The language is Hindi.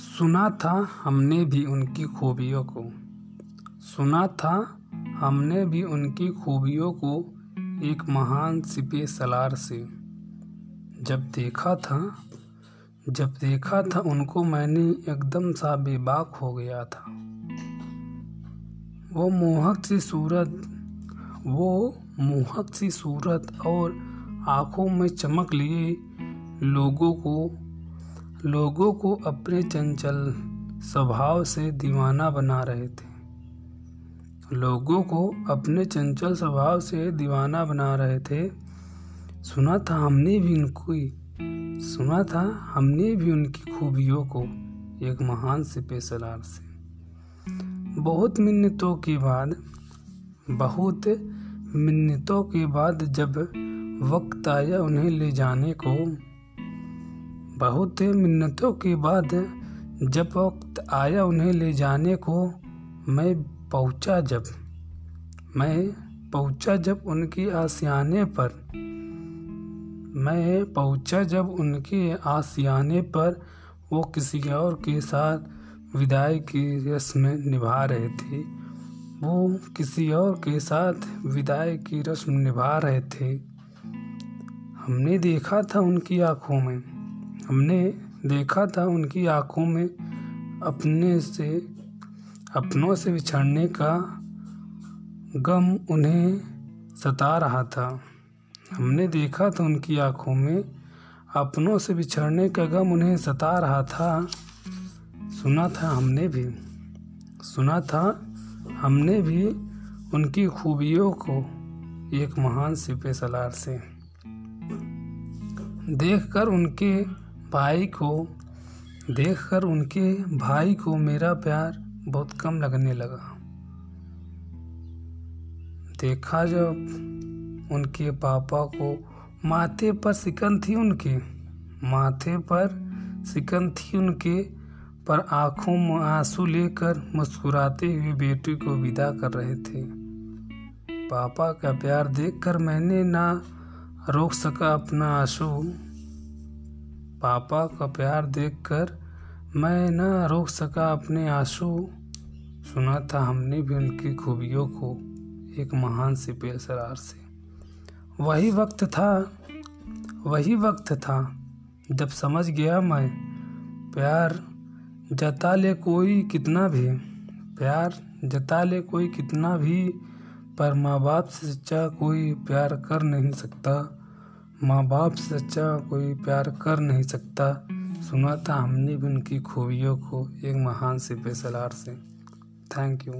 सुना था हमने भी उनकी खूबियों को। सुना था हमने भी उनकी खूबियों को एक महान सिपे सलार से। जब देखा था, जब देखा था उनको मैंने एकदम सा बेबाक हो गया था। वो मोहक सी सूरत, वो मोहक सी सूरत और आँखों में चमक लिए लोगों को लोगों को अपने चंचल स्वभाव से दीवाना बना रहे थे। लोगों को अपने चंचल स्वभाव से दीवाना बना रहे थे। सुना था हमने भी उनकी सुना था हमने भी उनकी खूबियों को एक महान सिपे सलार से। बहुत मिन्नतों के बाद, बहुत मिन्नतों के बाद जब वक्त आया उन्हें ले जाने को बहुत मिन्नतों के बाद जब वक्त आया उन्हें ले जाने को, मैं पहुँचा जब, मैं पहुँचा जब उनकी आसियाने पर, मैं पहुँचा जब उनके आसियाने पर, वो किसी और के साथ विदाई की रस्म निभा रहे थे, वो किसी और के साथ विदाई की रस्म निभा रहे थे। हमने देखा था उनकी आँखों में। हमने देखा था उनकी आँखों में अपने से, अपनों से बिछड़ने का गम उन्हें सता रहा था। हमने देखा था उनकी आँखों में अपनों से बिछड़ने का गम उन्हें सता रहा था। सुना था हमने भी। सुना था हमने भी उनकी खूबियों को एक महान सिपे सलार से। देखकर उनके भाई को देखकर उनके भाई को मेरा प्यार बहुत कम लगने लगा। देखा जब उनके पापा को माथे पर सिकन थी उनके, माथे पर सिकन थी उनके, पर आँखों में आँसू लेकर मुस्कुराते हुए बेटी को विदा कर रहे थे। पापा का प्यार देखकर मैंने ना रोक सका अपना आँसू। पापा का प्यार देखकर मैं न रोक सका अपने आँसू। सुना था हमने भी उनकी खूबियों को एक महान से पेशरार से। वही वक्त था, वही वक्त था, जब समझ गया मैं, प्यार जता ले कोई कितना भी, प्यार जता ले कोई कितना भी, पर माँ बाप से सच्चा कोई प्यार कर नहीं सकता। माँ बाप से सच्चा कोई प्यार कर नहीं सकता। सुना था हमने भी उनकी खूबियों को एक महान से पेशलार से। Thank you